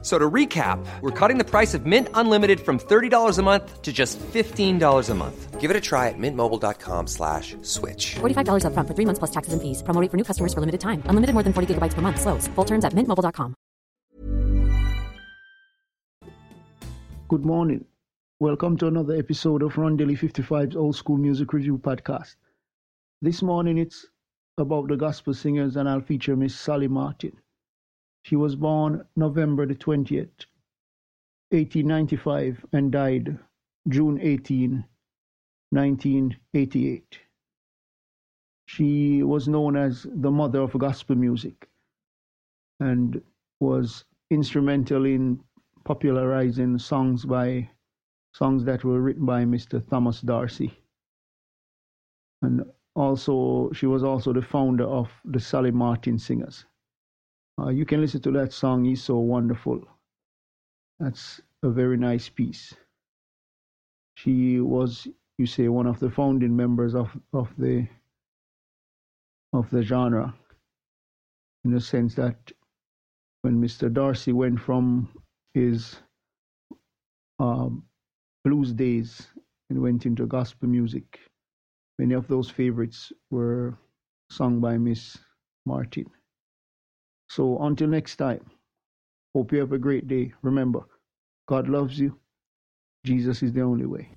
F- So to recap, we're cutting the price of Mint Unlimited from $30 a month to just $15 a month. Give it a try at mintmobile.com slash switch. $45 upfront for three months plus taxes and fees. Promo rate for new customers for limited time. Unlimited more than 40 gigabytes per month. Slows. Full terms at mintmobile.com. Good morning. Welcome to another episode of Rondelle 55's Old School Music Review Podcast. This morning it's about the gospel singers and I'll feature Miss Sallie Martin. She was born November the 20th, 1895 and died June 18, 1988. She was known as the mother of gospel music and was instrumental in popularizing songs by songs that were written by Mr. Thomas Dorsey. And also, she was also the founder of the Sallie Martin Singers. Uh, you can listen to that song, He's So Wonderful. That's a very nice piece. She was, you say, one of the founding members of, of the of the genre, in the sense that when Mr. Dorsey went from his um, blues days and went into gospel music, many of those favorites were sung by Miss Martin. So until next time, hope you have a great day. Remember, God loves you. Jesus is the only way.